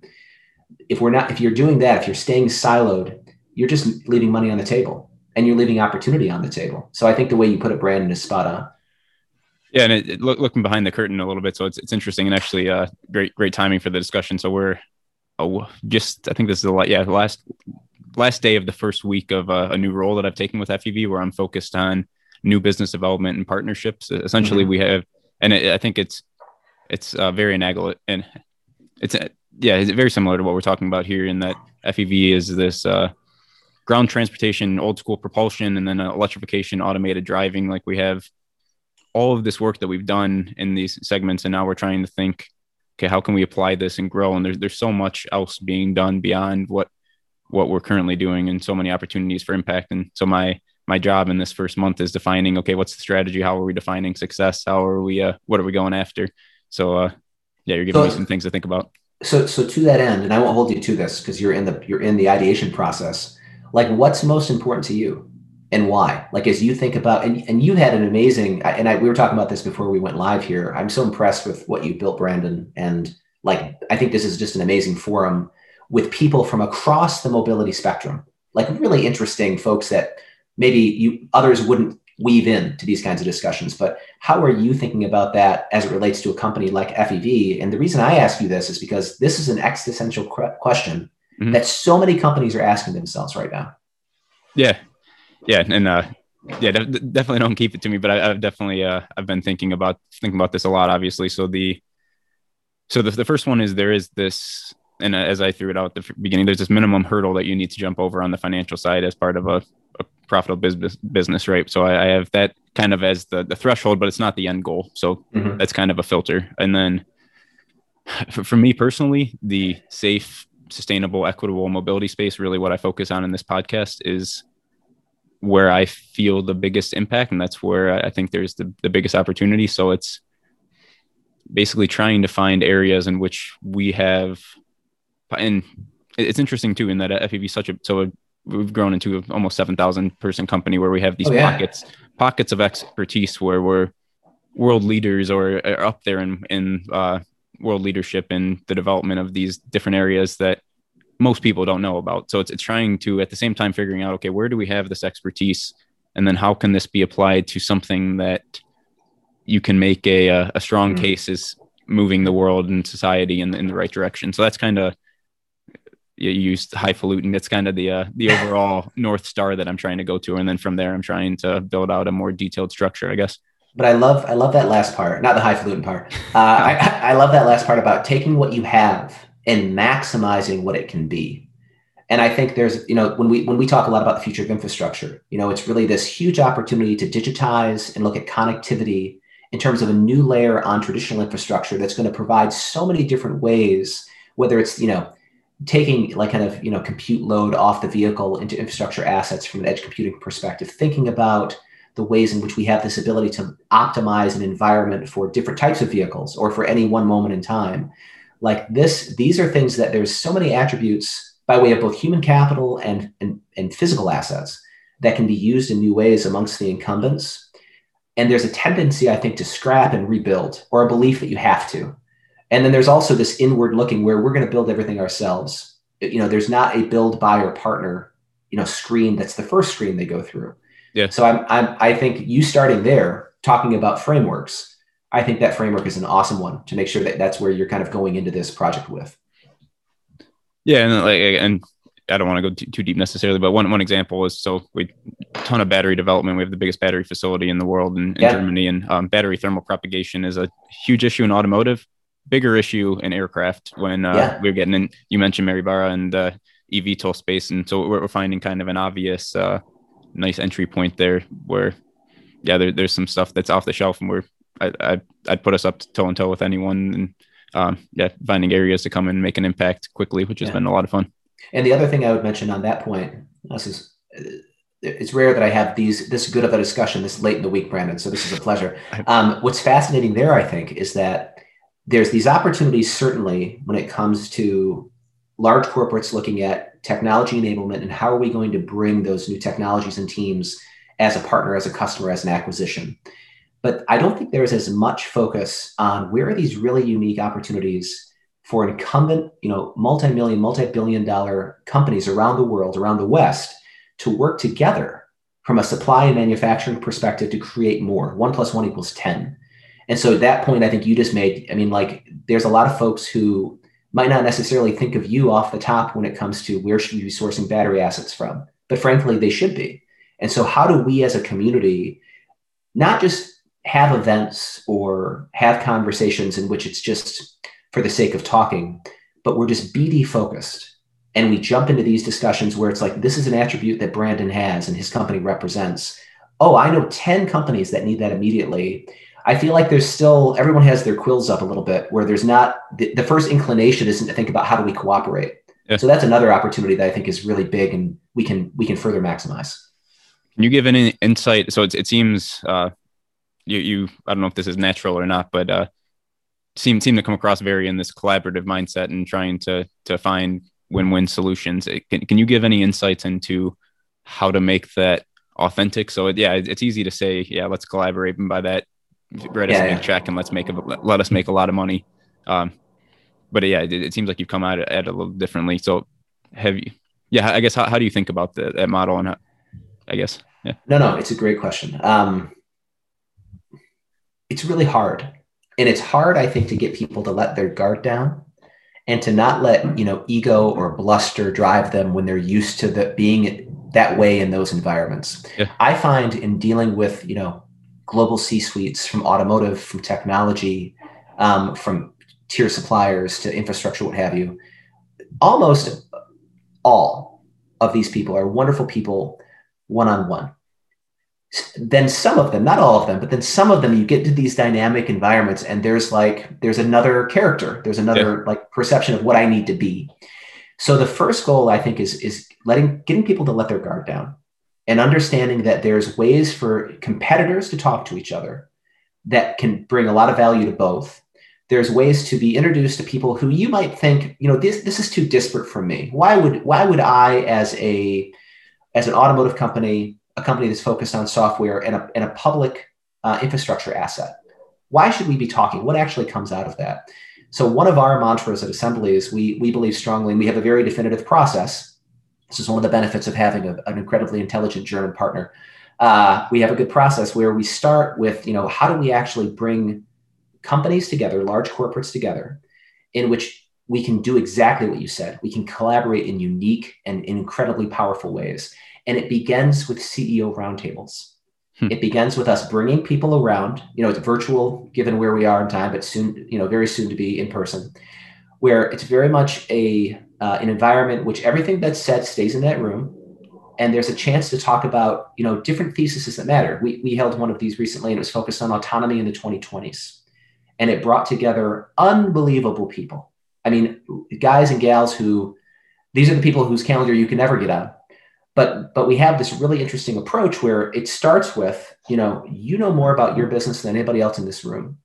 [SPEAKER 2] If we're not, if you're doing that, if you're staying siloed, you're just leaving money on the table and you're leaving opportunity on the table. So I think the way you put it, Brandon, is spot on.
[SPEAKER 1] Yeah, and it, it, look, looking behind the curtain a little bit, so it's it's interesting and actually uh, great great timing for the discussion. So we're oh, just I think this is the yeah the last last day of the first week of uh, a new role that I've taken with FEV, where I'm focused on new business development and partnerships. Essentially, mm-hmm. we have, and it, I think it's it's uh, very analogous and it's uh, yeah, it's very similar to what we're talking about here in that FEV is this uh, ground transportation, old school propulsion, and then electrification, automated driving. Like we have all of this work that we've done in these segments, and now we're trying to think, okay, how can we apply this and grow? And there's there's so much else being done beyond what what we're currently doing, and so many opportunities for impact. And so my my job in this first month is defining, okay, what's the strategy? How are we defining success? How are we? Uh, what are we going after? So, uh, yeah, you're giving so, me some things to think about.
[SPEAKER 2] So, so to that end, and I won't hold you to this because you're in the you're in the ideation process like what's most important to you and why? Like as you think about and, and you had an amazing and I, we were talking about this before we went live here. I'm so impressed with what you built brandon. And like i think this is just an amazing forum with people from across the mobility spectrum like really interesting folks that maybe you others wouldn't weave in to these kinds of discussions. But how are you thinking about that as it relates to a company like fev and the reason i ask you this is because this is an existential question mm-hmm. that so many companies are asking themselves right now.
[SPEAKER 1] Yeah, yeah, and uh, yeah, de- definitely don't keep it to me, but I, have definitely uh, I've been thinking about thinking about this a lot. Obviously, so the so the, the first one is there is this, and as I threw it out at the beginning, there's this minimum hurdle that you need to jump over on the financial side as part of a, a profitable business business, right? So I, I, have that kind of as the the threshold, but it's not the end goal. So mm-hmm. that's kind of a filter, and then [SIGHS] for, for me personally, the safe, sustainable, equitable mobility space, really what I focus on in this podcast is where I feel the biggest impact, and that's where I think there's the, the biggest opportunity. So it's basically trying to find areas in which we have, and it's interesting too, in that FEV is such a so we've grown into almost seven thousand person company where we have these oh, yeah. pockets pockets of expertise where we're world leaders or are up there in in uh, world leadership in the development of these different areas that most people don't know about. So it's, it's trying to at the same time figuring out, okay, where do we have this expertise? And then how can this be applied to something that you can make a, a, a strong mm-hmm. case is moving the world and society in, in the right direction. So that's kind of, you use highfalutin. It's kind of the, uh, the overall [LAUGHS] North star that I'm trying to go to. And then from there, I'm trying to build out a more detailed structure, I guess
[SPEAKER 2] but I love I love that last part, not the highfalutin part. Uh, [LAUGHS] I, I love that last part about taking what you have and maximizing what it can be. And I think there's, you know, when we when we talk a lot about the future of infrastructure, you know, it's really this huge opportunity to digitize and look at connectivity in terms of a new layer on traditional infrastructure that's going to provide so many different ways, whether it's, you know, taking like kind of, you know, compute load off the vehicle into infrastructure assets from an edge computing perspective, thinking about the ways in which we have this ability to optimize an environment for different types of vehicles or for any one moment in time. Like this these are things that there's so many attributes by way of both human capital and, and, and physical assets that can be used in new ways amongst the incumbents. And there's a tendency i think to scrap and rebuild or a belief that you have to. And then there's also this inward looking where we're going to build everything ourselves. You know there's not a build buyer partner you know screen that's the first screen they go through yeah so i'm, I'm i think you starting there talking about frameworks I think that framework is an awesome one to make sure that that's where you're kind of going into this project with.
[SPEAKER 1] Yeah, and like, and I don't want to go too, too deep necessarily, but one one example is so we ton of battery development. We have the biggest battery facility in the world in, in yeah. Germany, and um, battery thermal propagation is a huge issue in automotive, bigger issue in aircraft. When uh, yeah. we're getting in, you mentioned Mary Barra and uh, eVTOL space, and so we're, we're finding kind of an obvious, uh, nice entry point there where, yeah, there, there's some stuff that's off the shelf, and we're I, I I'd put us up toe and toe with anyone, and um, yeah, finding areas to come and make an impact quickly, which has yeah. been a lot of fun.
[SPEAKER 2] And the other thing I would mention on that point, this is it's rare that I have these this good of a discussion this late in the week, Brandon. So this is a pleasure. [LAUGHS] Um, what's fascinating there, I think, is that there's these opportunities certainly when it comes to large corporates looking at technology enablement and how are we going to bring those new technologies and teams as a partner, as a customer, as an acquisition but I don't think there's as much focus on where are these really unique opportunities for incumbent, you know, multi-million, multi-billion dollar companies around the world, around the West, to work together from a supply and manufacturing perspective to create more. One plus one equals 10. And so at that point I think you just made, I mean, like there's a lot of folks who might not necessarily think of you off the top when it comes to where should we be sourcing battery assets from, but frankly, they should be. And so how do we as a community not just have events or have conversations in which it's just for the sake of talking, but we're just BD focused. And we jump into these discussions where it's like, this is an attribute that Brandon has and his company represents. Oh, I know 10 companies that need that immediately. I feel like there's still, everyone has their quills up a little bit where there's not, the, the first inclination isn't to think about how do we cooperate. Yeah. So that's another opportunity that I think is really big and we can, we can further maximize.
[SPEAKER 1] Can you give any insight? So it, it seems uh, you, you I don't know if this is natural or not, but uh, seem seem to come across very in this collaborative mindset and trying to to find win-win solutions. Can, can you give any insights into how to make that authentic? So yeah, it's easy to say, yeah, let's collaborate, and by that, write us yeah, a yeah. check and let's make a, let us make a lot of money. Um, but yeah, it, it, seems like you've come at at it a little differently. So have you? Yeah, I guess how, how do you think about the, that model and how, I guess yeah.
[SPEAKER 2] No, no, it's a great question. Um, it's really hard. And it's hard, I think, to get people to let their guard down and to not let, you know, ego or bluster drive them when they're used to the being that way in those environments.
[SPEAKER 1] Yeah.
[SPEAKER 2] I find in dealing with you know global C-suites from automotive, from technology, um, from tier suppliers to infrastructure, what have you, almost all of these people are wonderful people one on one. Then some of them, not all of them, but then some of them, you get to these dynamic environments, and there's like there's another character, there's another yeah. like perception of what I need to be. So the first goal I think is is letting getting people to let their guard down and understanding that there's ways for competitors to talk to each other that can bring a lot of value to both. There's ways to be introduced to people who you might think you know this this is too disparate from me. Why would why would i as a as an automotive company a company that's focused on software and a, and a public uh, infrastructure asset why should we be talking? What actually comes out of that? So one of our mantras at assembly is we we believe strongly and we have a very definitive process this is one of the benefits of having a, an incredibly intelligent german partner uh, we have a good process where we start with you know how do we actually bring companies together, large corporates together, in which we can do exactly what you said. We can collaborate in unique and incredibly powerful ways. And it begins with CEO roundtables. Hmm. It begins with us bringing people around. You know, it's virtual given where we are in time, but soon, you know, very soon to be in person, where it's very much a uh, an environment which everything that's said stays in that room, and there's a chance to talk about you know different theses that matter. We we held one of these recently, and it was focused on autonomy in the 2020s and it brought together unbelievable people. I mean, guys and gals who these are the people whose calendar you can never get on. But but we have this really interesting approach where it starts with, you know, you know more about your business than anybody else in this room.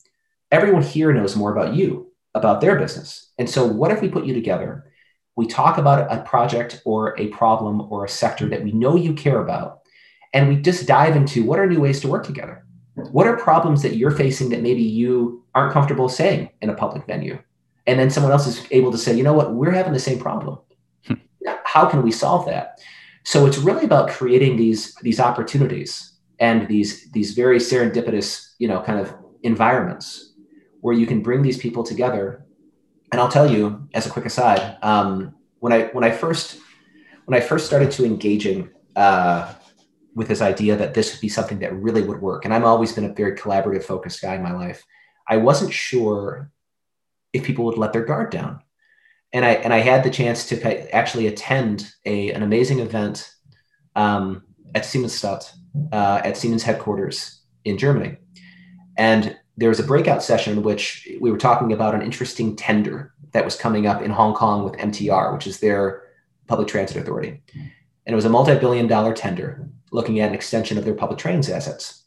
[SPEAKER 2] Everyone here knows more about you, about their business. And so what if we put you together? We talk about a project or a problem or a sector that we know you care about, and we just dive into what are new ways to work together what are problems that you're facing that maybe you aren't comfortable saying in a public venue? And then someone else is able to say, you know what, we're having the same problem. Hmm. How can we solve that? So it's really about creating these these opportunities and these these very serendipitous, you know, kind of environments where you can bring these people together. And I'll tell you, as a quick aside, um, when I when I first when I first started to engaging uh, with this idea that this would be something that really would work. And I've always been a very collaborative focused guy in my life. I wasn't sure if people would let their guard down. And I and I had the chance to actually attend a, an amazing event um, at Siemensstadt, uh, at Siemens headquarters in Germany. And there was a breakout session in which we were talking about an interesting tender that was coming up in Hong Kong with MTR, which is their public transit authority. And it was a multi-billion dollar tender looking at an extension of their public trains assets.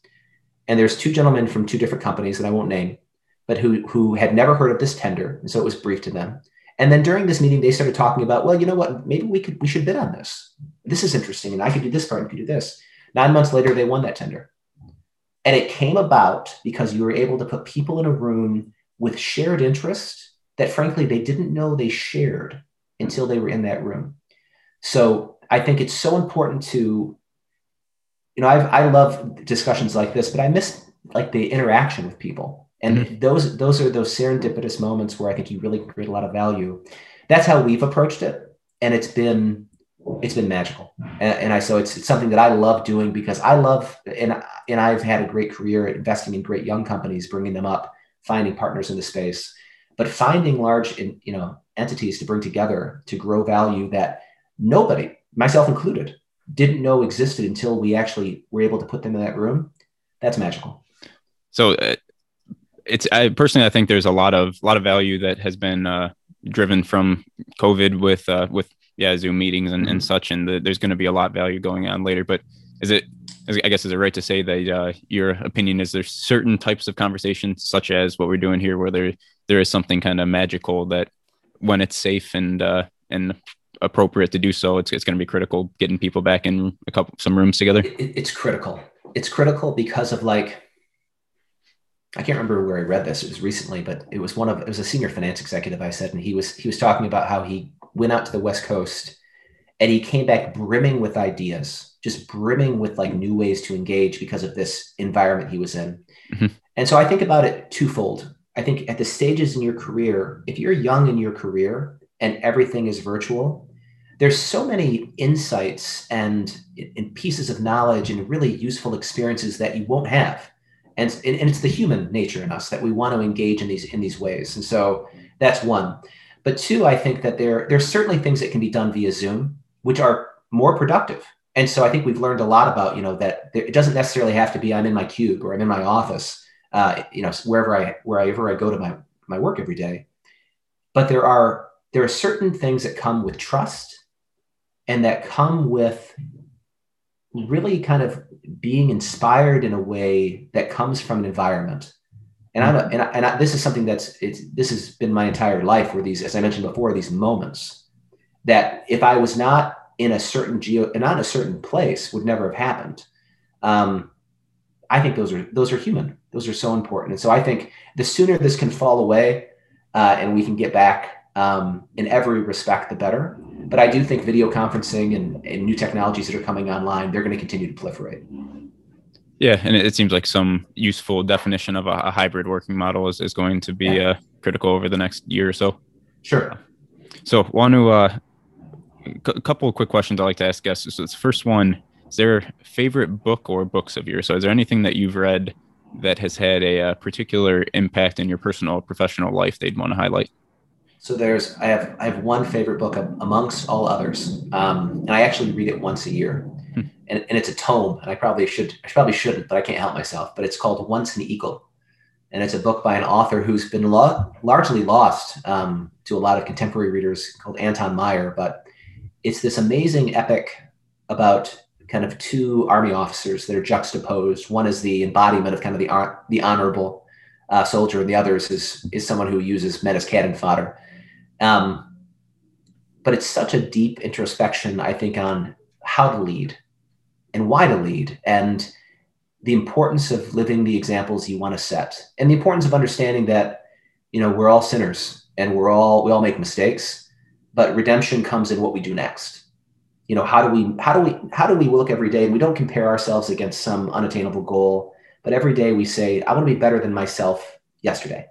[SPEAKER 2] And there's two gentlemen from two different companies that I won't name, but who, who had never heard of this tender. And so it was briefed to them. And then during this meeting, they started talking about, well, you know what, maybe we could we should bid on this. This is interesting. And I could do this part and could do this. Nine months later, they won that tender. And it came about because you were able to put people in a room with shared interest that frankly they didn't know they shared until they were in that room. So I think it's so important to you know, I've, I love discussions like this, but I miss like the interaction with people. And mm-hmm. those, those are those serendipitous moments where I think you really create a lot of value. That's how we've approached it. And it's been, it's been magical. And, and I, so it's, it's something that I love doing because I love, and, and I've had a great career investing in great young companies, bringing them up, finding partners in the space, but finding large, in, you know, entities to bring together to grow value that nobody, myself included, didn't know existed until we actually were able to put them in that room that's magical
[SPEAKER 1] so uh, it's I personally I think there's a lot of a lot of value that has been uh, driven from COVID with uh, with yeah Zoom meetings and, and mm-hmm. such, and the, there's going to be a lot of value going on later. But is it I guess is it right to say that uh, your opinion is there's certain types of conversations such as what we're doing here where there there is something kind of magical that when it's safe and uh, and appropriate to do so, it's, it's going to be critical getting people back in a couple some rooms together.
[SPEAKER 2] It, it's critical. It's critical because of like I can't remember where I read this. It was recently, but it was one of it was a senior finance executive I said, and he was he was talking about how he went out to the West Coast and he came back brimming with ideas, just brimming with like new ways to engage because of this environment he was in. Mm-hmm. And so I think about it twofold. I think at the stages in your career, if you're young in your career and everything is virtual, there's so many insights and, and pieces of knowledge and really useful experiences that you won't have. And, and it's the human nature in us that we want to engage in these in these ways. And so that's one. But two, I think that there there's certainly things that can be done via Zoom, which are more productive. And so I think we've learned a lot about you know that there, it doesn't necessarily have to be I'm in my cube or I'm in my office, uh, you know wherever I wherever I go to my my work every day. But there are there are certain things that come with trust and that come with really kind of being inspired in a way that comes from an environment. And I'm a, and, I, and I, this is something that's it's this has been my entire life where these, as I mentioned before, these moments that if I was not in a certain geo and not in a certain place would never have happened. Um, I think those are those are human. Those are so important. And so I think the sooner this can fall away uh, and we can get back um, in every respect, the better. But I do think video conferencing and, and new technologies that are coming online, they're going to continue to proliferate.
[SPEAKER 1] Yeah, and it seems like some useful definition of a, a hybrid working model is, is going to be yeah. uh, critical over the next year or so.
[SPEAKER 2] Sure.
[SPEAKER 1] So, want to uh, a couple of quick questions I like to ask guests. So, the first one: Is there a favorite book or books of yours? So, is there anything that you've read that has had a, a uh, particular impact in your personal professional life they'd want to highlight?
[SPEAKER 2] So there's I have I have one favorite book amongst all others, um, and I actually read it once a year. And, and it's a tome. And I probably should I probably shouldn't, but I can't help myself. But it's called Once an Eagle, and it's a book by an author who's been lo- largely lost um, to a lot of contemporary readers called Anton Myrer. But it's this amazing epic about kind of two army officers that are juxtaposed. One is the embodiment of kind of the the honorable uh, soldier, and the other is is someone who uses men as cannon fodder. Um, but it's such a deep introspection, I think, on how to lead and why to lead and the importance of living the examples you want to set and the importance of understanding that you know we're all sinners and we're all we all make mistakes but redemption comes in what we do next you know how do we how do we how do we look every day and we don't compare ourselves against some unattainable goal but every day we say i want to be better than myself yesterday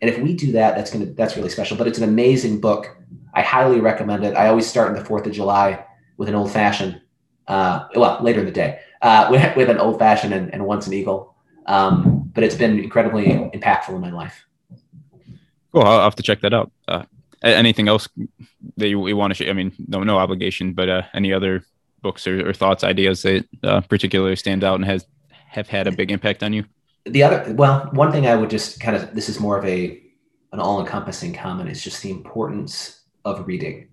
[SPEAKER 2] and if we do that, that's gonna that's really special. But it's an amazing book. I highly recommend it. I always start in the Fourth of July with an old fashioned. Uh, well, later in the day uh, [LAUGHS] with, with, an old fashioned and, and once an eagle. Um, but it's been incredibly impactful in my life.
[SPEAKER 1] Cool. I'll have to check that out. Uh, anything else that you, you want to share? I mean, no, no obligation, but uh, any other books or, or thoughts, ideas that uh, particularly stand out and has have had a big impact on you?
[SPEAKER 2] the other well one thing i would just kind of this is more of a an all-encompassing comment is just the importance of reading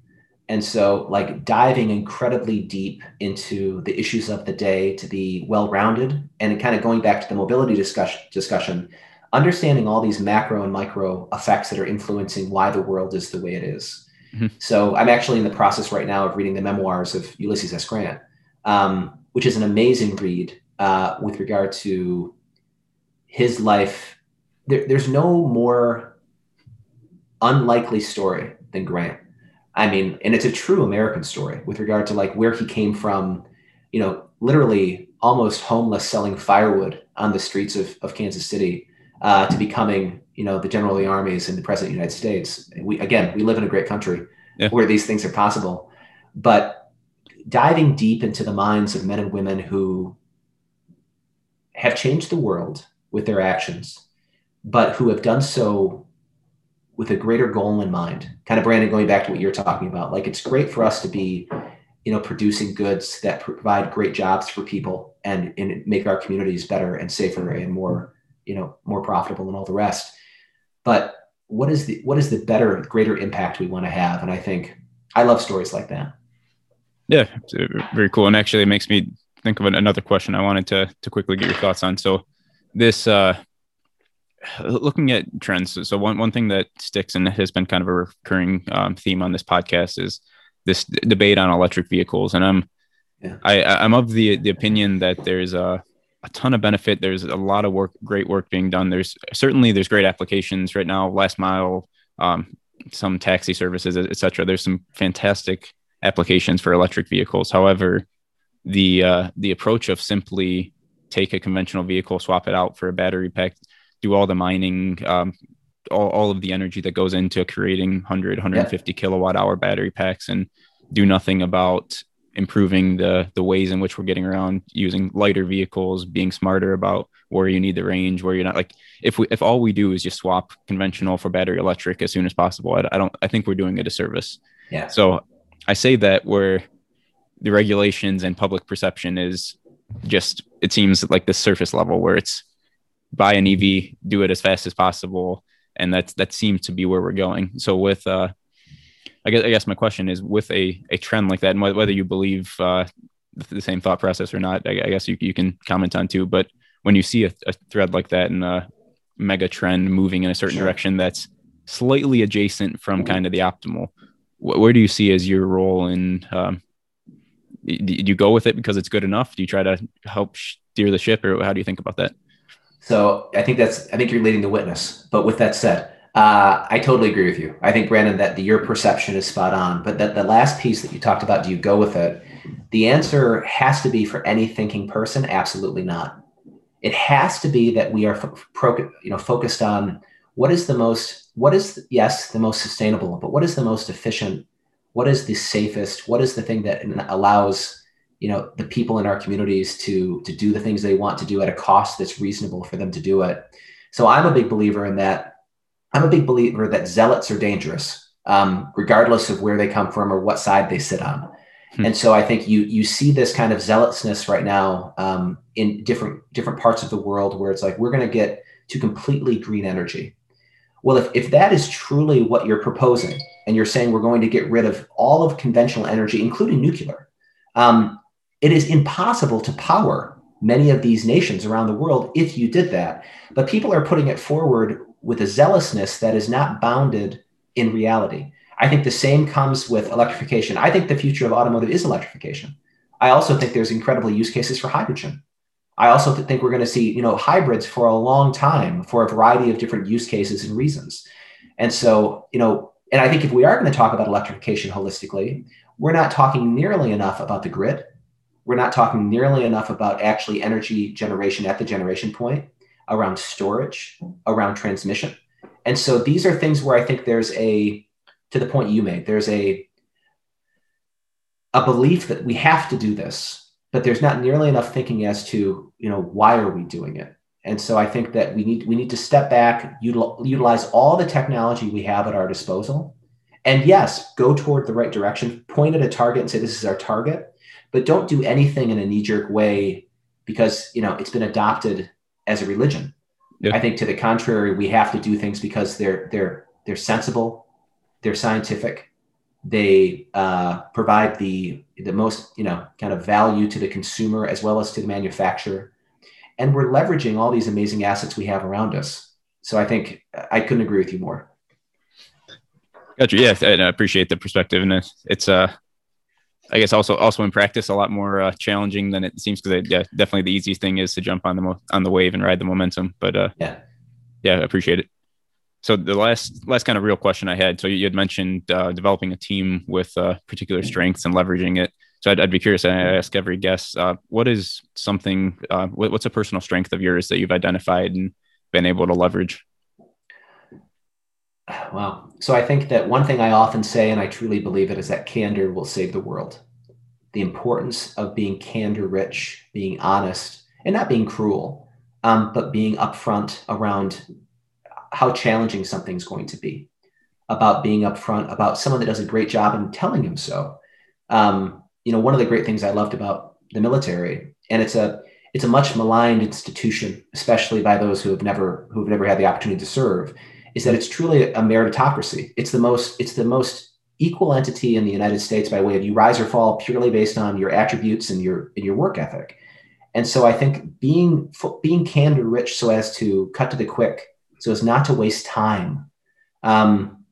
[SPEAKER 2] and so like diving incredibly deep into the issues of the day to be well-rounded and kind of going back to the mobility discussion discussion understanding all these macro and micro effects that are influencing why the world is the way it is. Mm-hmm. so i'm actually in the process right now of reading the memoirs of ulysses s grant um, which is an amazing read uh, with regard to his life, there, there's no more unlikely story than Grant. I mean, and it's a true American story with regard to like where he came from, you know, literally almost homeless selling firewood on the streets of, of Kansas City uh, to becoming, you know, the general of the armies and the president of the United States. We, again, we live in a great country yeah. where these things are possible, but diving deep into the minds of men and women who have changed the world with their actions, but who have done so with a greater goal in mind. Kind of Brandon, going back to what you're talking about, like it's great for us to be, you know, producing goods that provide great jobs for people and, and make our communities better and safer and more, you know, more profitable and all the rest. But what is the what is the better, greater impact we want to have? And I think I love stories like that.
[SPEAKER 1] Yeah, very cool. And actually, it makes me think of another question I wanted to to quickly get your thoughts on. So, this uh, looking at trends. So one one thing that sticks and has been kind of a recurring um, theme on this podcast is this debate on electric vehicles, and I'm yeah. I, I'm of the the opinion that there's a a ton of benefit. There's a lot of work, great work being done. There's certainly there's great applications right now. Last mile, um, some taxi services, etc. There's some fantastic applications for electric vehicles. However, the uh, the approach of simply take a conventional vehicle, swap it out for a battery pack, do all the mining, um, all, all of the energy that goes into creating 100, 150 yeah. kilowatt hour battery packs and do nothing about improving the the ways in which we're getting around using lighter vehicles being smarter about where you need the range where you're not like if we if all we do is just swap conventional for battery electric as soon as possible i, I don't i think we're doing a disservice
[SPEAKER 2] yeah
[SPEAKER 1] so i say that where the regulations and public perception is just it seems like the surface level where it's buy an ev do it as fast as possible and that's that seems to be where we're going so with uh I guess I guess my question is with a a trend like that, and whether you believe uh, the same thought process or not, I, I, guess you you can comment on too. But when you see a, a thread like that and a mega trend moving in a certain sure. direction that's slightly adjacent from kind of the optimal, wh- where do you see as your role in? Um, do you go with it because it's good enough? Do you try to help steer the ship, or how do you think about that?
[SPEAKER 2] So I think that's I think you're leading the witness. But with that said, uh, I totally agree with you. I think Brandon that the, your perception is spot on. But that the last piece that you talked about, do you go with it? The answer has to be for any thinking person, absolutely not. It has to be that we are pro, you know focused on what is the most what is yes the most sustainable, but what is the most efficient? What is the safest? What is the thing that allows you know the people in our communities to to do the things they want to do at a cost that's reasonable for them to do it? So I'm a big believer in that I'm a big believer that zealots are dangerous, um, regardless of where they come from or what side they sit on. Hmm. And so I think you you see this kind of zealousness right now um, in different different parts of the world where it's like we're going to get to completely green energy. Well, if, if that is truly what you're proposing, and you're saying we're going to get rid of all of conventional energy, including nuclear, um, it is impossible to power many of these nations around the world if you did that. But people are putting it forward with a zealousness that is not bounded in reality. I think the same comes with electrification. I think the future of automotive is electrification. I also think there's incredible use cases for hydrogen. I also think we're going to see, you know, hybrids for a long time for a variety of different use cases and reasons. And so, you know, and I think if we are going to talk about electrification holistically, we're not talking nearly enough about the grid. We're not talking nearly enough about actually energy generation at the generation point around storage, around transmission. And so these are things where I think there's a, to the point you made, there's a, a belief that we have to do this, but there's not nearly enough thinking as to, you know, why are we doing it? And so I think that we need we need to step back, util, utilize all the technology we have at our disposal, and yes, go toward the right direction. Point at a target and say this is our target, but don't do anything in a knee jerk way because you know it's been adopted as a religion. Yeah. I think to the contrary, we have to do things because they're they're they're sensible, they're scientific, they uh, provide the the most you know kind of value to the consumer as well as to the manufacturer, and we're leveraging all these amazing assets we have around us. So I think I couldn't agree with you more.
[SPEAKER 1] Gotcha. Yeah, and I appreciate the perspective, and it's, it's uh I guess also also in practice a lot more uh, challenging than it seems because yeah definitely the easiest thing is to jump on the mo- on the wave and ride the momentum but uh,
[SPEAKER 2] yeah.
[SPEAKER 1] yeah I appreciate it. So the last last kind of real question I had so you had mentioned uh, developing a team with uh, particular strengths and leveraging it. So I'd, I'd be curious I ask every guest uh, what is something uh, what, what's a personal strength of yours that you've identified and been able to leverage [SIGHS]
[SPEAKER 2] Wow. So I think that one thing I often say, and I truly believe it, is that candor will save the world. The importance of being candor rich, being honest, and not being cruel, um, but being upfront around how challenging something's going to be, about being upfront about someone that does a great job and telling him so. Um, you know, one of the great things I loved about the military, and it's a it's a much maligned institution, especially by those who have never who have never had the opportunity to serve is that it's truly a meritocracy. It's the most it's the most equal entity in the United States by way of you rise or fall purely based on your attributes and your and your work ethic. And so I think being being candor rich so as to cut to the quick, so as not to waste time. Um,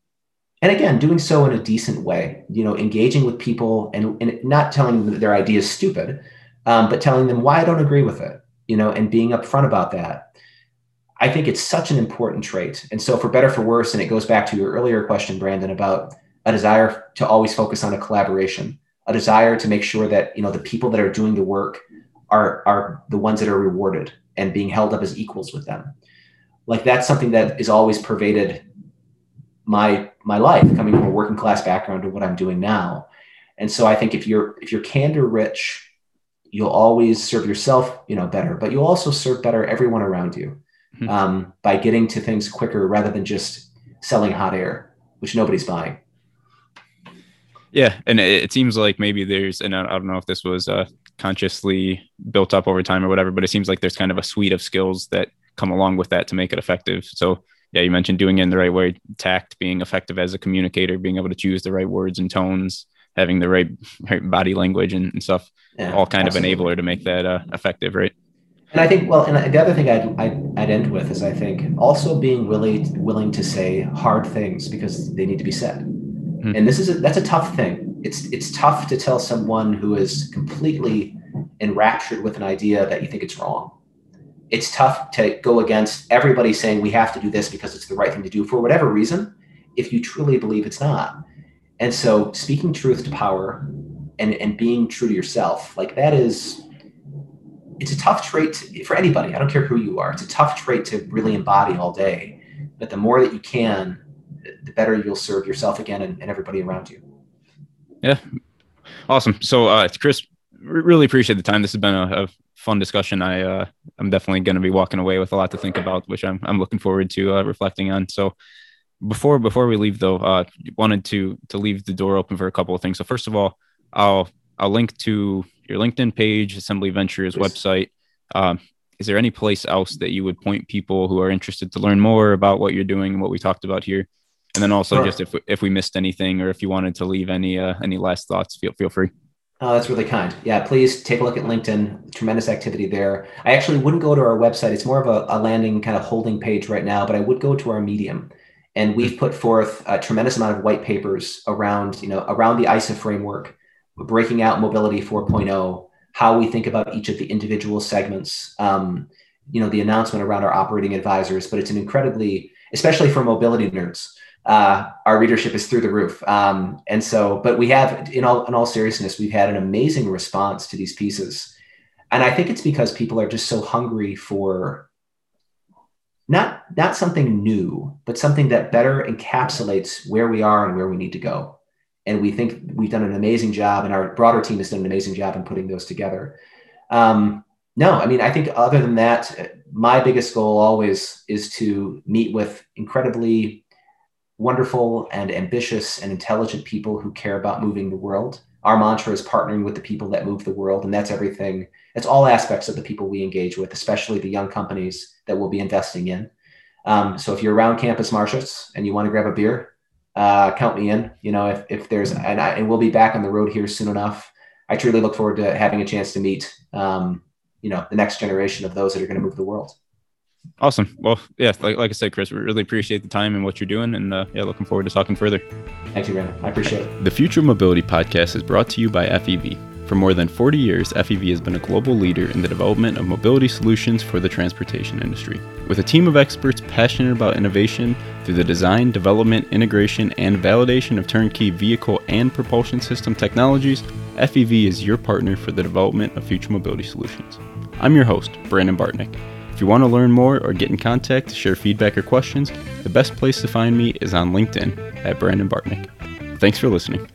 [SPEAKER 2] and again, doing so in a decent way, you know, engaging with people and, and not telling them that their idea is stupid, um, but telling them why I don't agree with it, you know, and being upfront about that. I think it's such an important trait. And so, for better for worse, and it goes back to your earlier question, Brandon, about a desire to always focus on a collaboration, a desire to make sure that you know the people that are doing the work are are the ones that are rewarded and being held up as equals with them. Like that's something that is always pervaded my my life, coming from a working class background to what I'm doing now. And so I think if you're if you're candor rich, you'll always serve yourself, you know, better, but you'll also serve better everyone around you mm-hmm. um, by getting to things quicker rather than just selling hot air, which nobody's buying.
[SPEAKER 1] Yeah, and it, it seems like maybe there's, and I, I don't know if this was uh, consciously built up over time or whatever, but it seems like there's kind of a suite of skills that come along with that to make it effective. So yeah, you mentioned doing it in the right way, tact, being effective as a communicator, being able to choose the right words and tones, having the right, right body language and, and stuff, yeah, all kind absolutely. of enabler to make that uh, effective, right?
[SPEAKER 2] And I think, well, and the other thing I'd, I'd, I'd, end with is I think also being willing willing to say hard things because they need to be said. Mm-hmm. And this is a, that's a tough thing. It's it's tough to tell someone who is completely enraptured with an idea that you think it's wrong. It's tough to go against everybody saying we have to do this because it's the right thing to do for whatever reason, if you truly believe it's not. And so speaking truth to power and, and being true to yourself, like that is, it's a tough trait to, for anybody. I don't care who you are. It's a tough trait to really embody all day. But the more that you can, the better you'll serve yourself again and, and everybody around you.
[SPEAKER 1] Yeah. Awesome. So, uh, Chris, really appreciate the time. This has been a, a fun discussion. I, uh, I'm definitely going to be walking away with a lot to think about, which I'm, I'm looking forward to uh, reflecting on. So, before before we leave though, uh, wanted to to leave the door open for a couple of things. So first of all, I'll I'll link to your LinkedIn page, Assembly Ventures website. Um, is there any place else that you would point people who are interested to learn more about what you're doing and what we talked about here? And then also, sure. just if if we missed anything or if you wanted to leave any uh, any last thoughts, feel feel free.
[SPEAKER 2] Oh, that's really kind. Yeah, please take a look at LinkedIn. Tremendous activity there. I actually wouldn't go to our website. It's more of a, a landing kind of holding page right now, but I would go to our Medium. And we've put forth a tremendous amount of white papers around, you know, around the ISA framework, breaking out mobility 4.0, how we think about each of the individual segments, um, you know, the announcement around our operating advisors. But it's an incredibly, especially for mobility nerds, uh, our readership is through the roof. Um, and so, but we have, in all in all seriousness, we've had an amazing response to these pieces, and I think it's because people are just so hungry for not not something new, but something that better encapsulates where we are and where we need to go. And we think we've done an amazing job, and our broader team has done an amazing job in putting those together. Um, no, I mean, I think other than that, my biggest goal always is to meet with incredibly wonderful and ambitious and intelligent people who care about moving the world. Our mantra is partnering with the people that move the world, and that's everything. It's all aspects of the people we engage with, especially the young companies that we'll be investing in. Um, so if you're around Campus Martius and you want to grab a beer, uh, count me in. You know, if, if there's and, I, and we'll be back on the road here soon enough. I truly look forward to having a chance to meet, um, you know, the next generation of those that are going to move the world.
[SPEAKER 1] Awesome. Well, yeah, like, like I said, Chris, we really appreciate the time and what you're doing, and uh, yeah, looking forward to talking further.
[SPEAKER 2] Thank you, Brandon. I appreciate it.
[SPEAKER 1] The Future Mobility Podcast is brought to you by FEV. For more than 40 years, FEV has been a global leader in the development of mobility solutions for the transportation industry. With a team of experts passionate about innovation through the design, development, integration, and validation of turnkey vehicle and propulsion system technologies, FEV is your partner for the development of future mobility solutions. I'm your host, Brandon Bartneck. If you want to learn more or get in contact, share feedback or questions, the best place to find me is on LinkedIn at Brandon Bartneck. Thanks for listening.